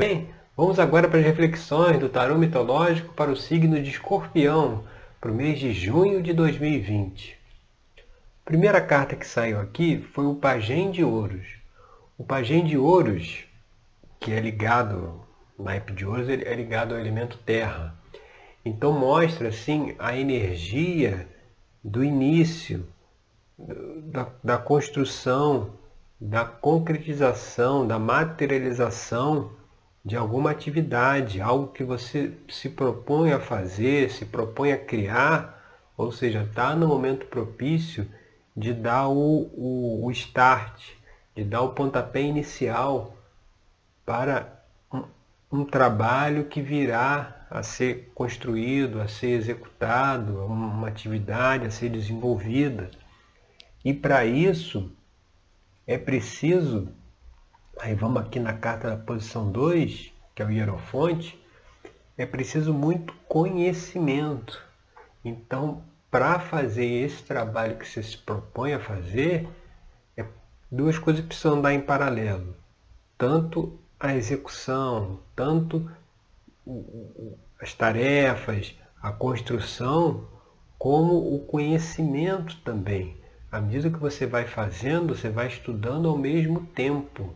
bem? Vamos agora para as reflexões do tarô mitológico para o signo de Escorpião, para o mês de junho de 2020. A primeira carta que saiu aqui foi o Pajem de Ouros. O Pajem de Ouros, que é ligado, naipe de Ouros, é ligado ao elemento terra. Então mostra assim a energia do início, da, da construção, da concretização, da materialização de alguma atividade, algo que você se propõe a fazer, se propõe a criar, ou seja, está no momento propício de dar o, o, o, start, de dar o pontapé inicial para um, um trabalho que virá a ser construído, a ser executado, uma atividade a ser desenvolvida. E para isso é preciso, aí vamos aqui na carta da posição 2, que é o hierofonte, é preciso muito conhecimento. Então, para fazer esse trabalho que você se propõe a fazer, é, duas coisas precisam andar em paralelo. Tanto a execução, tanto as tarefas, a construção, como o conhecimento também. À medida que você vai fazendo, você vai estudando ao mesmo tempo,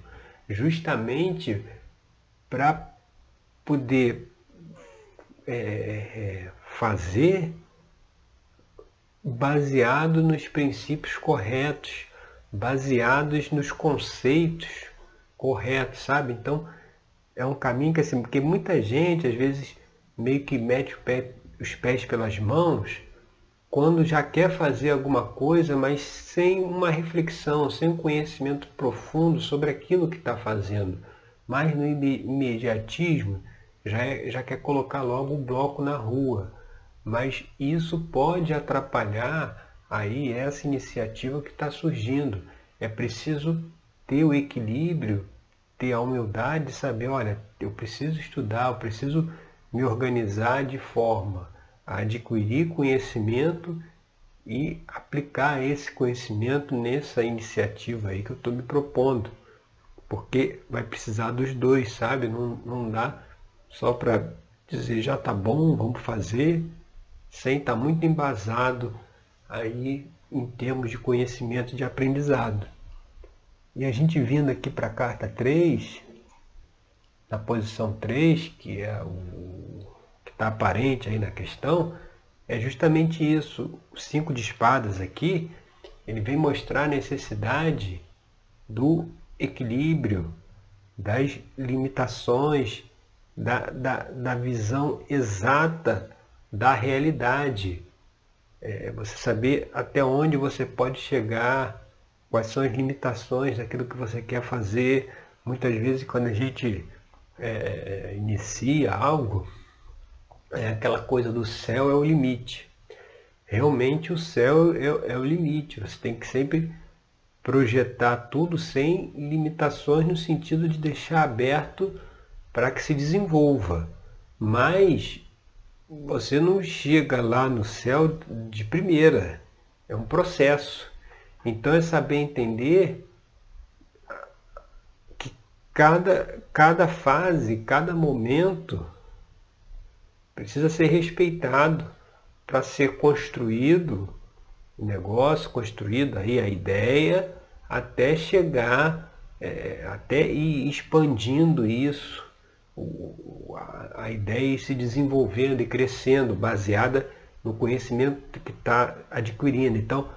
justamente para poder é, é, fazer baseado nos princípios corretos, baseados nos conceitos corretos, sabe? Então é um caminho que assim, porque muita gente às vezes meio que mete pé, os pés pelas mãos quando já quer fazer alguma coisa, mas sem uma reflexão, sem um conhecimento profundo sobre aquilo que está fazendo. Mas no imediatismo já, é, já quer colocar logo o bloco na rua. Mas isso pode atrapalhar aí essa iniciativa que está surgindo. É preciso ter o equilíbrio, ter a humildade de saber, olha, eu preciso estudar, eu preciso me organizar de forma adquirir conhecimento e aplicar esse conhecimento nessa iniciativa aí que eu estou me propondo. Porque vai precisar dos dois, sabe? Não, não dá só para dizer já tá bom, vamos fazer, sem estar tá muito embasado aí em termos de conhecimento de aprendizado. E a gente vindo aqui para a carta 3, na posição 3, que é o está aparente aí na questão, é justamente isso. O cinco de espadas aqui, ele vem mostrar a necessidade do equilíbrio, das limitações, da, da, da visão exata da realidade. É você saber até onde você pode chegar, quais são as limitações daquilo que você quer fazer. Muitas vezes, quando a gente é, inicia algo, é aquela coisa do céu é o limite. Realmente o céu é, é o limite. Você tem que sempre projetar tudo sem limitações no sentido de deixar aberto para que se desenvolva. Mas você não chega lá no céu de primeira. É um processo. Então é saber entender que cada, cada fase, cada momento precisa ser respeitado para ser construído o negócio, construído aí a ideia, até chegar, é, até ir expandindo isso, o, a, a ideia ir se desenvolvendo e crescendo, baseada no conhecimento que está adquirindo. Então,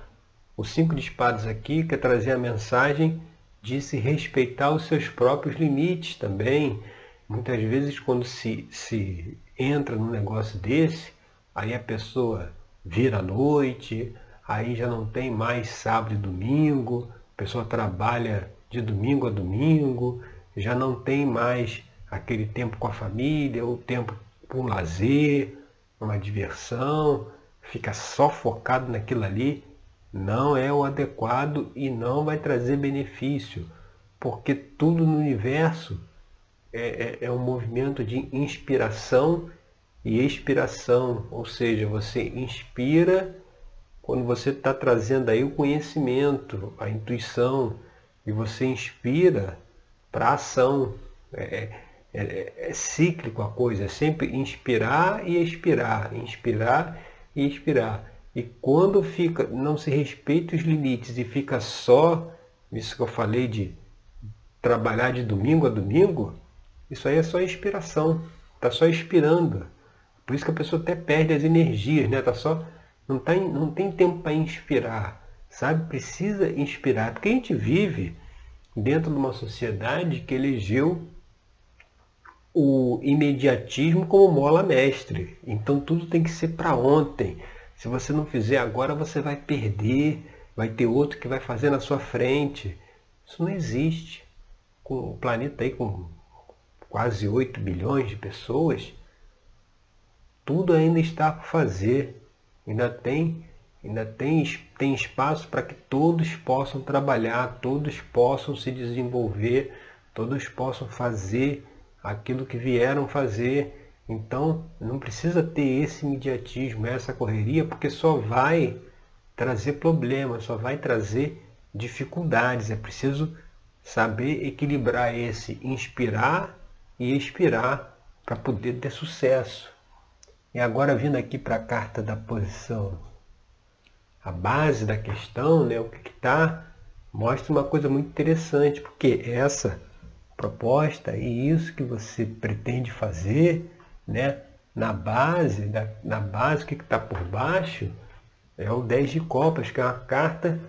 o cinco de espadas aqui quer trazer a mensagem de se respeitar os seus próprios limites também. Muitas vezes, quando se, se entra num negócio desse, aí a pessoa vira à noite, aí já não tem mais sábado e domingo, a pessoa trabalha de domingo a domingo, já não tem mais aquele tempo com a família, o tempo para um lazer, uma diversão, fica só focado naquilo ali, não é o adequado e não vai trazer benefício, porque tudo no universo é, é, é um movimento de inspiração e expiração, ou seja, você inspira quando você está trazendo aí o conhecimento, a intuição, e você inspira para a ação. É, é, é, é cíclico a coisa, é sempre inspirar e expirar, inspirar e expirar. E quando fica, não se respeita os limites e fica só, isso que eu falei de trabalhar de domingo a domingo, isso aí é só inspiração, está só inspirando. Por isso que a pessoa até perde as energias, né? Tá só, não, tá, não tem tempo para inspirar, sabe? Precisa inspirar, porque a gente vive dentro de uma sociedade que elegeu o imediatismo como mola mestre. Então tudo tem que ser para ontem. Se você não fizer agora, você vai perder, vai ter outro que vai fazer na sua frente. Isso não existe. Com o planeta aí com quase 8 bilhões de pessoas, tudo ainda está por fazer. Ainda tem, ainda tem, tem espaço para que todos possam trabalhar, todos possam se desenvolver, todos possam fazer aquilo que vieram fazer. Então, não precisa ter esse imediatismo, essa correria, porque só vai trazer problemas, só vai trazer dificuldades. É preciso saber equilibrar esse inspirar e expirar para poder ter sucesso. E agora vindo aqui para a carta da posição, a base da questão, né, o que está, mostra uma coisa muito interessante, porque essa proposta e isso que você pretende fazer, né, na base, da, na base, o que está por baixo, é o 10 de copas, que é uma carta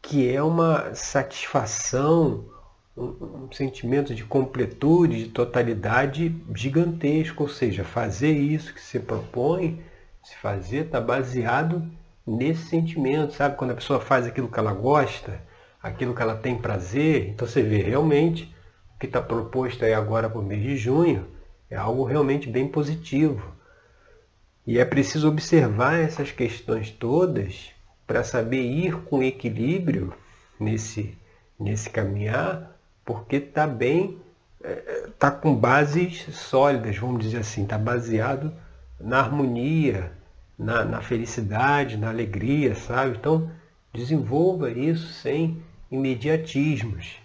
que é uma satisfação, um, sentimento de completude, de totalidade gigantesco, ou seja, fazer isso que se propõe, se fazer, está baseado nesse sentimento, sabe? Quando a pessoa faz aquilo que ela gosta, aquilo que ela tem prazer, então você vê realmente o que está proposto aí agora para o mês de junho é algo realmente bem positivo. E é preciso observar essas questões todas para saber ir com equilíbrio nesse, nesse caminhar porque está bem, está é, com bases sólidas, vamos dizer assim, está baseado na harmonia, na, na felicidade, na alegria, sabe? Então, desenvolva isso sem imediatismos.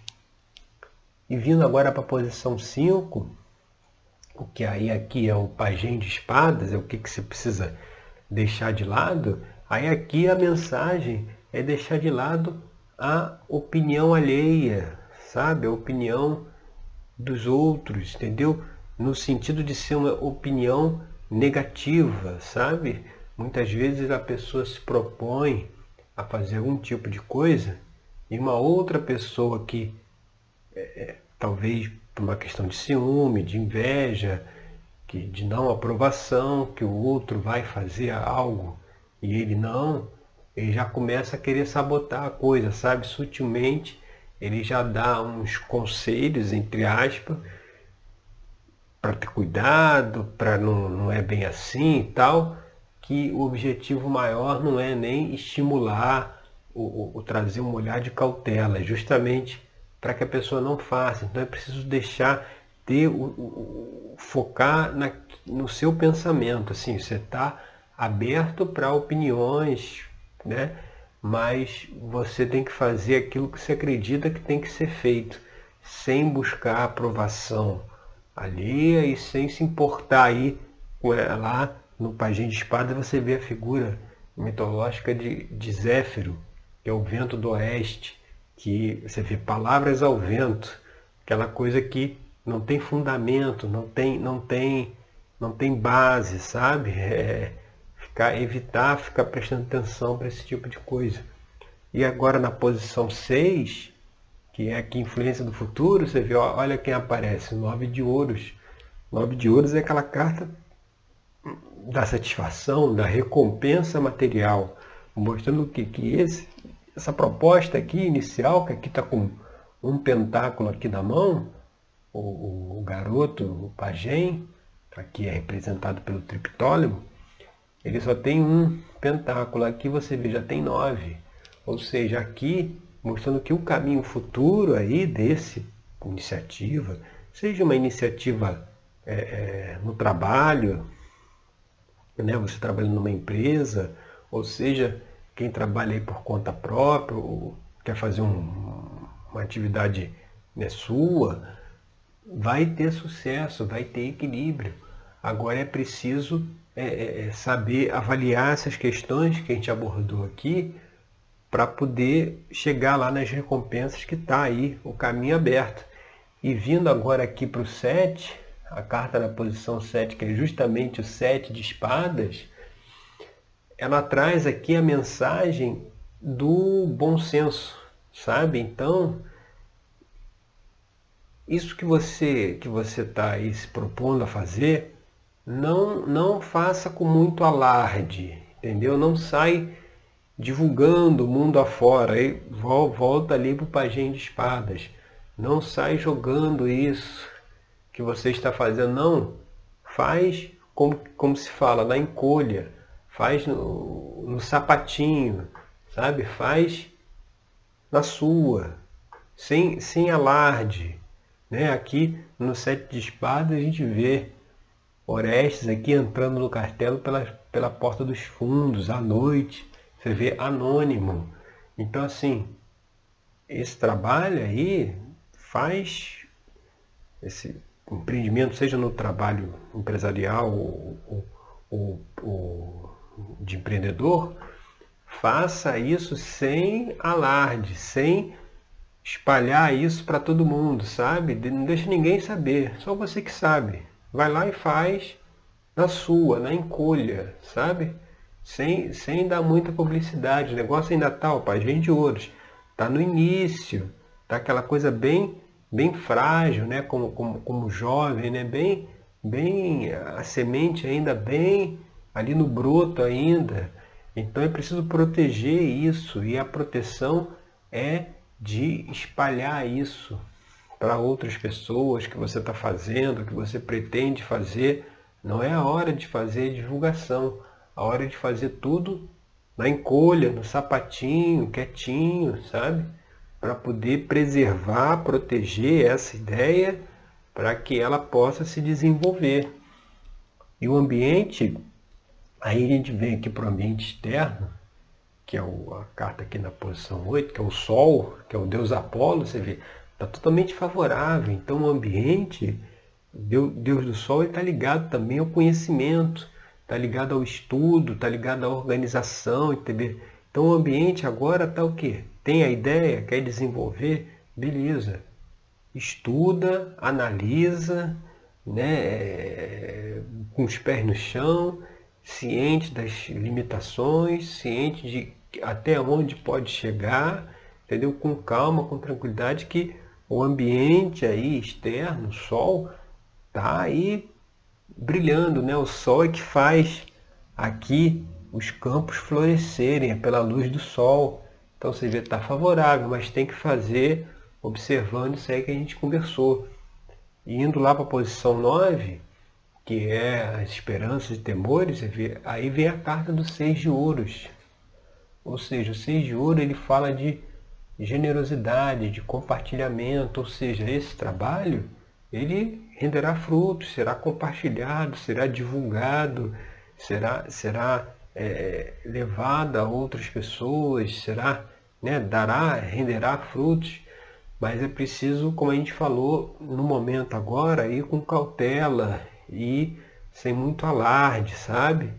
E vindo agora para a posição 5, o que aí aqui é o pajem de espadas, é o que, que você precisa deixar de lado, aí aqui a mensagem é deixar de lado a opinião alheia, sabe? A opinião dos outros, entendeu? No sentido de ser uma opinião negativa, sabe? Muitas vezes a pessoa se propõe a fazer algum tipo de coisa e uma outra pessoa que, é, é, talvez por uma questão de ciúme, de inveja, que, de não aprovação, que o outro vai fazer algo e ele não, ele já começa a querer sabotar a coisa, sabe? Sutilmente ele já dá uns conselhos, entre aspas, para ter cuidado, para não, não é bem assim e tal, que o objetivo maior não é nem estimular o, o trazer um olhar de cautela, é justamente para que a pessoa não faça. Então é preciso deixar ter o, o focar na, no seu pensamento, assim, você está aberto para opiniões, né? Mas você tem que fazer aquilo que você acredita que tem que ser feito, sem buscar aprovação alheia e sem se importar aí lá no Pajem de Espada você vê a figura mitológica de, de Zéfiro, que é o vento do oeste, que você vê palavras ao vento, aquela coisa que não tem fundamento, não tem, não tem, não tem base, sabe? É, ficar, evitar ficar prestando atenção para esse tipo de coisa. E agora na posição 6, que é aqui influência do futuro, você vê, olha quem aparece, nove de ouros. Nove de ouros é aquela carta da satisfação, da recompensa material, mostrando que, que esse, essa proposta aqui inicial, que aqui está com um pentáculo aqui na mão, o, o garoto, o pajem, aqui é representado pelo triptólemo, ele só tem um pentáculo. Aqui você vê, já tem nove. Ou seja, aqui mostrando que o caminho futuro aí desse iniciativa, seja uma iniciativa é, é, no trabalho, né, você trabalhando numa empresa, ou seja, quem trabalha aí por conta própria, ou quer fazer um, uma atividade né, sua, vai ter sucesso, vai ter equilíbrio. Agora é preciso é, é, é saber avaliar essas questões que a gente abordou aqui para poder chegar lá nas recompensas que está aí, o caminho aberto. E vindo agora aqui para o 7, a carta na posição 7, que é justamente o 7 de espadas, ela traz aqui a mensagem do bom senso, sabe? Então, isso que você que você está aí se propondo a fazer, não não faça com muito alarde, entendeu? Não sai divulgando o mundo afora, aí volta ali para o pajem de espadas. Não sai jogando isso que você está fazendo, não. Faz como, como se fala, na encolha faz no, no sapatinho, sabe? Faz na sua, sem, sem alarde. Né? Aqui no sete de espadas a gente vê Orestes aqui entrando no castelo pela, pela porta dos fundos, à noite. Você vê anônimo. Então assim, esse trabalho aí faz esse empreendimento, seja no trabalho empresarial ou, ou, ou, ou de empreendedor, faça isso sem alarde, sem espalhar isso para todo mundo, sabe? Não deixe ninguém saber, só você que sabe. Vai lá e faz na sua, na encolha, sabe? Sem, sem dar muita publicidade. O negócio ainda tá, ó, página de ouros. Tá no início, tá aquela coisa bem bem frágil, né? Como, como, como jovem, né? Bem, bem a semente ainda bem ali no broto ainda. Então é preciso proteger isso e a proteção é de espalhar isso para outras pessoas que você está fazendo, que você pretende fazer. Não é a hora de fazer divulgação, a hora de fazer tudo na encolha, no sapatinho, quietinho, sabe? Para poder preservar, proteger essa ideia para que ela possa se desenvolver. E o ambiente Aí a gente vem aqui para o ambiente externo, que é a carta aqui na posição 8, que é o Sol, que é o Deus Apolo, você vê, está totalmente favorável. Então o ambiente, Deus, Deus do Sol, está ligado também ao conhecimento, está ligado ao estudo, está ligado à organização, entendeu? Então o ambiente agora está o quê? Tem a ideia, quer desenvolver, beleza. Estuda, analisa, né, é, com os pés no chão, ciente das limitações, ciente de até onde pode chegar, entendeu? Com calma, com tranquilidade, que o ambiente aí externo, o sol, tá aí brilhando, né? O sol é que faz aqui os campos florescerem, é pela luz do sol. Então você vê, está favorável, mas tem que fazer observando isso aí que a gente conversou. Indo lá para a posição 9, que é as esperanças e temores, aí vem a carta do seis de ouros. Ou seja, o seis de ouro ele fala de generosidade, de compartilhamento, ou seja, esse trabalho ele renderá frutos, será compartilhado, será divulgado, será, será é, levado a outras pessoas, será, né, dará, renderá frutos, mas é preciso, como a gente falou no momento agora, ir com cautela, e sem muito alarde, sabe?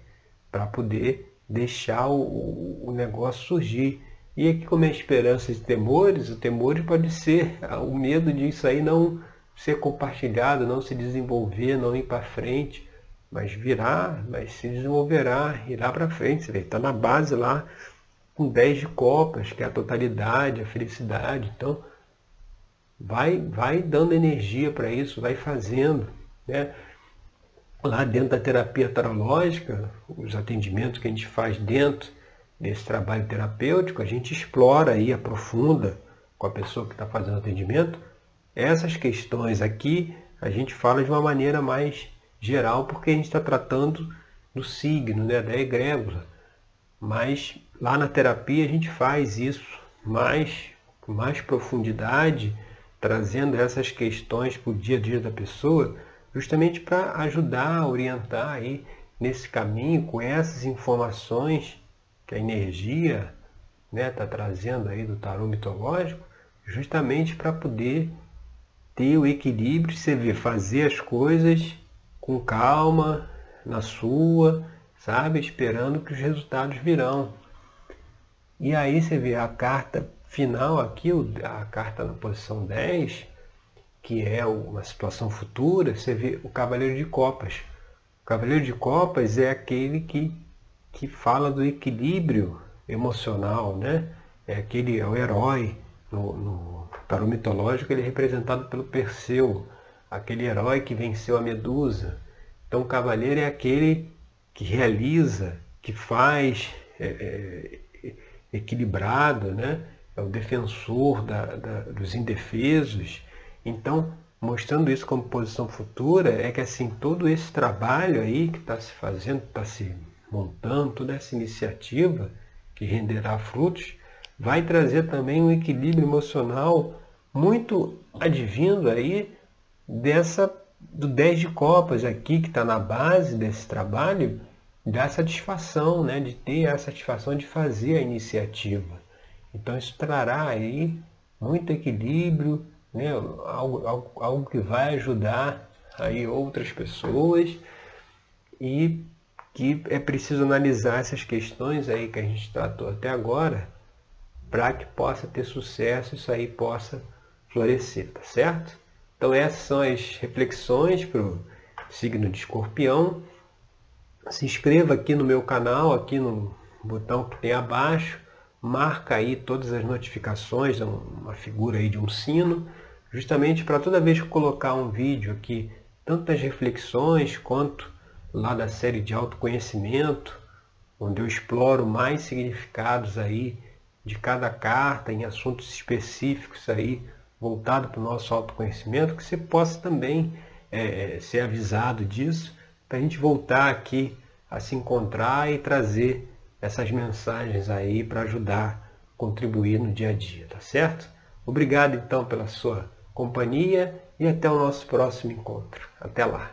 Para poder deixar o, o negócio surgir. E aqui, como é esperança e temores, o temor pode ser o medo disso aí não ser compartilhado, não se desenvolver, não ir para frente, mas virá, mas se desenvolverá, irá para frente. Você está na base lá com 10 de copas, que é a totalidade, a felicidade. Então, vai, vai dando energia para isso, vai fazendo. Né? lá dentro da terapia tarológica, os atendimentos que a gente faz dentro desse trabalho terapêutico, a gente explora e aprofunda com a pessoa que está fazendo atendimento. Essas questões aqui a gente fala de uma maneira mais geral, porque a gente está tratando do signo, né, da egrégora. Mas lá na terapia a gente faz isso mais, com mais profundidade, trazendo essas questões para o dia a dia da pessoa justamente para ajudar, orientar aí nesse caminho com essas informações que a energia está né, tá trazendo aí do tarô mitológico, justamente para poder ter o equilíbrio, você vê, fazer as coisas com calma, na sua, sabe? Esperando que os resultados virão. E aí você vê a carta final aqui, a carta na posição 10, que é uma situação futura, você vê o Cavaleiro de Copas. O Cavaleiro de Copas é aquele que, que fala do equilíbrio emocional, né? É aquele, é o herói. No, no tarô mitológico ele é representado pelo Perseu, aquele herói que venceu a Medusa. Então o cavaleiro é aquele que realiza, que faz, é, é, equilibrado, né? é o defensor da, da, dos indefesos. Então, mostrando isso como posição futura, é que assim, todo esse trabalho aí que está se fazendo, está se montando, toda essa iniciativa que renderá frutos, vai trazer também um equilíbrio emocional muito advindo aí dessa do 10 de copas aqui, que está na base desse trabalho, da satisfação, né, de ter a satisfação de fazer a iniciativa. Então isso trará aí muito equilíbrio, né, algo, algo, algo que vai ajudar aí outras pessoas e que é preciso analisar essas questões aí que a gente tratou até agora para que possa ter sucesso, isso aí possa florescer, tá certo? Então essas são as reflexões para o signo de escorpião. Se inscreva aqui no meu canal, aqui no botão que tem abaixo. Marca aí todas as notificações, uma figura aí de um sino, justamente para toda vez que colocar um vídeo aqui, tanto das reflexões quanto lá da série de autoconhecimento, onde eu exploro mais significados aí de cada carta em assuntos específicos aí voltado para o nosso autoconhecimento, que você possa também é, ser avisado disso, para a gente voltar aqui a se encontrar e trazer essas mensagens aí para ajudar, contribuir no dia a dia, tá certo? Obrigado então pela sua companhia e até o nosso próximo encontro. Até lá!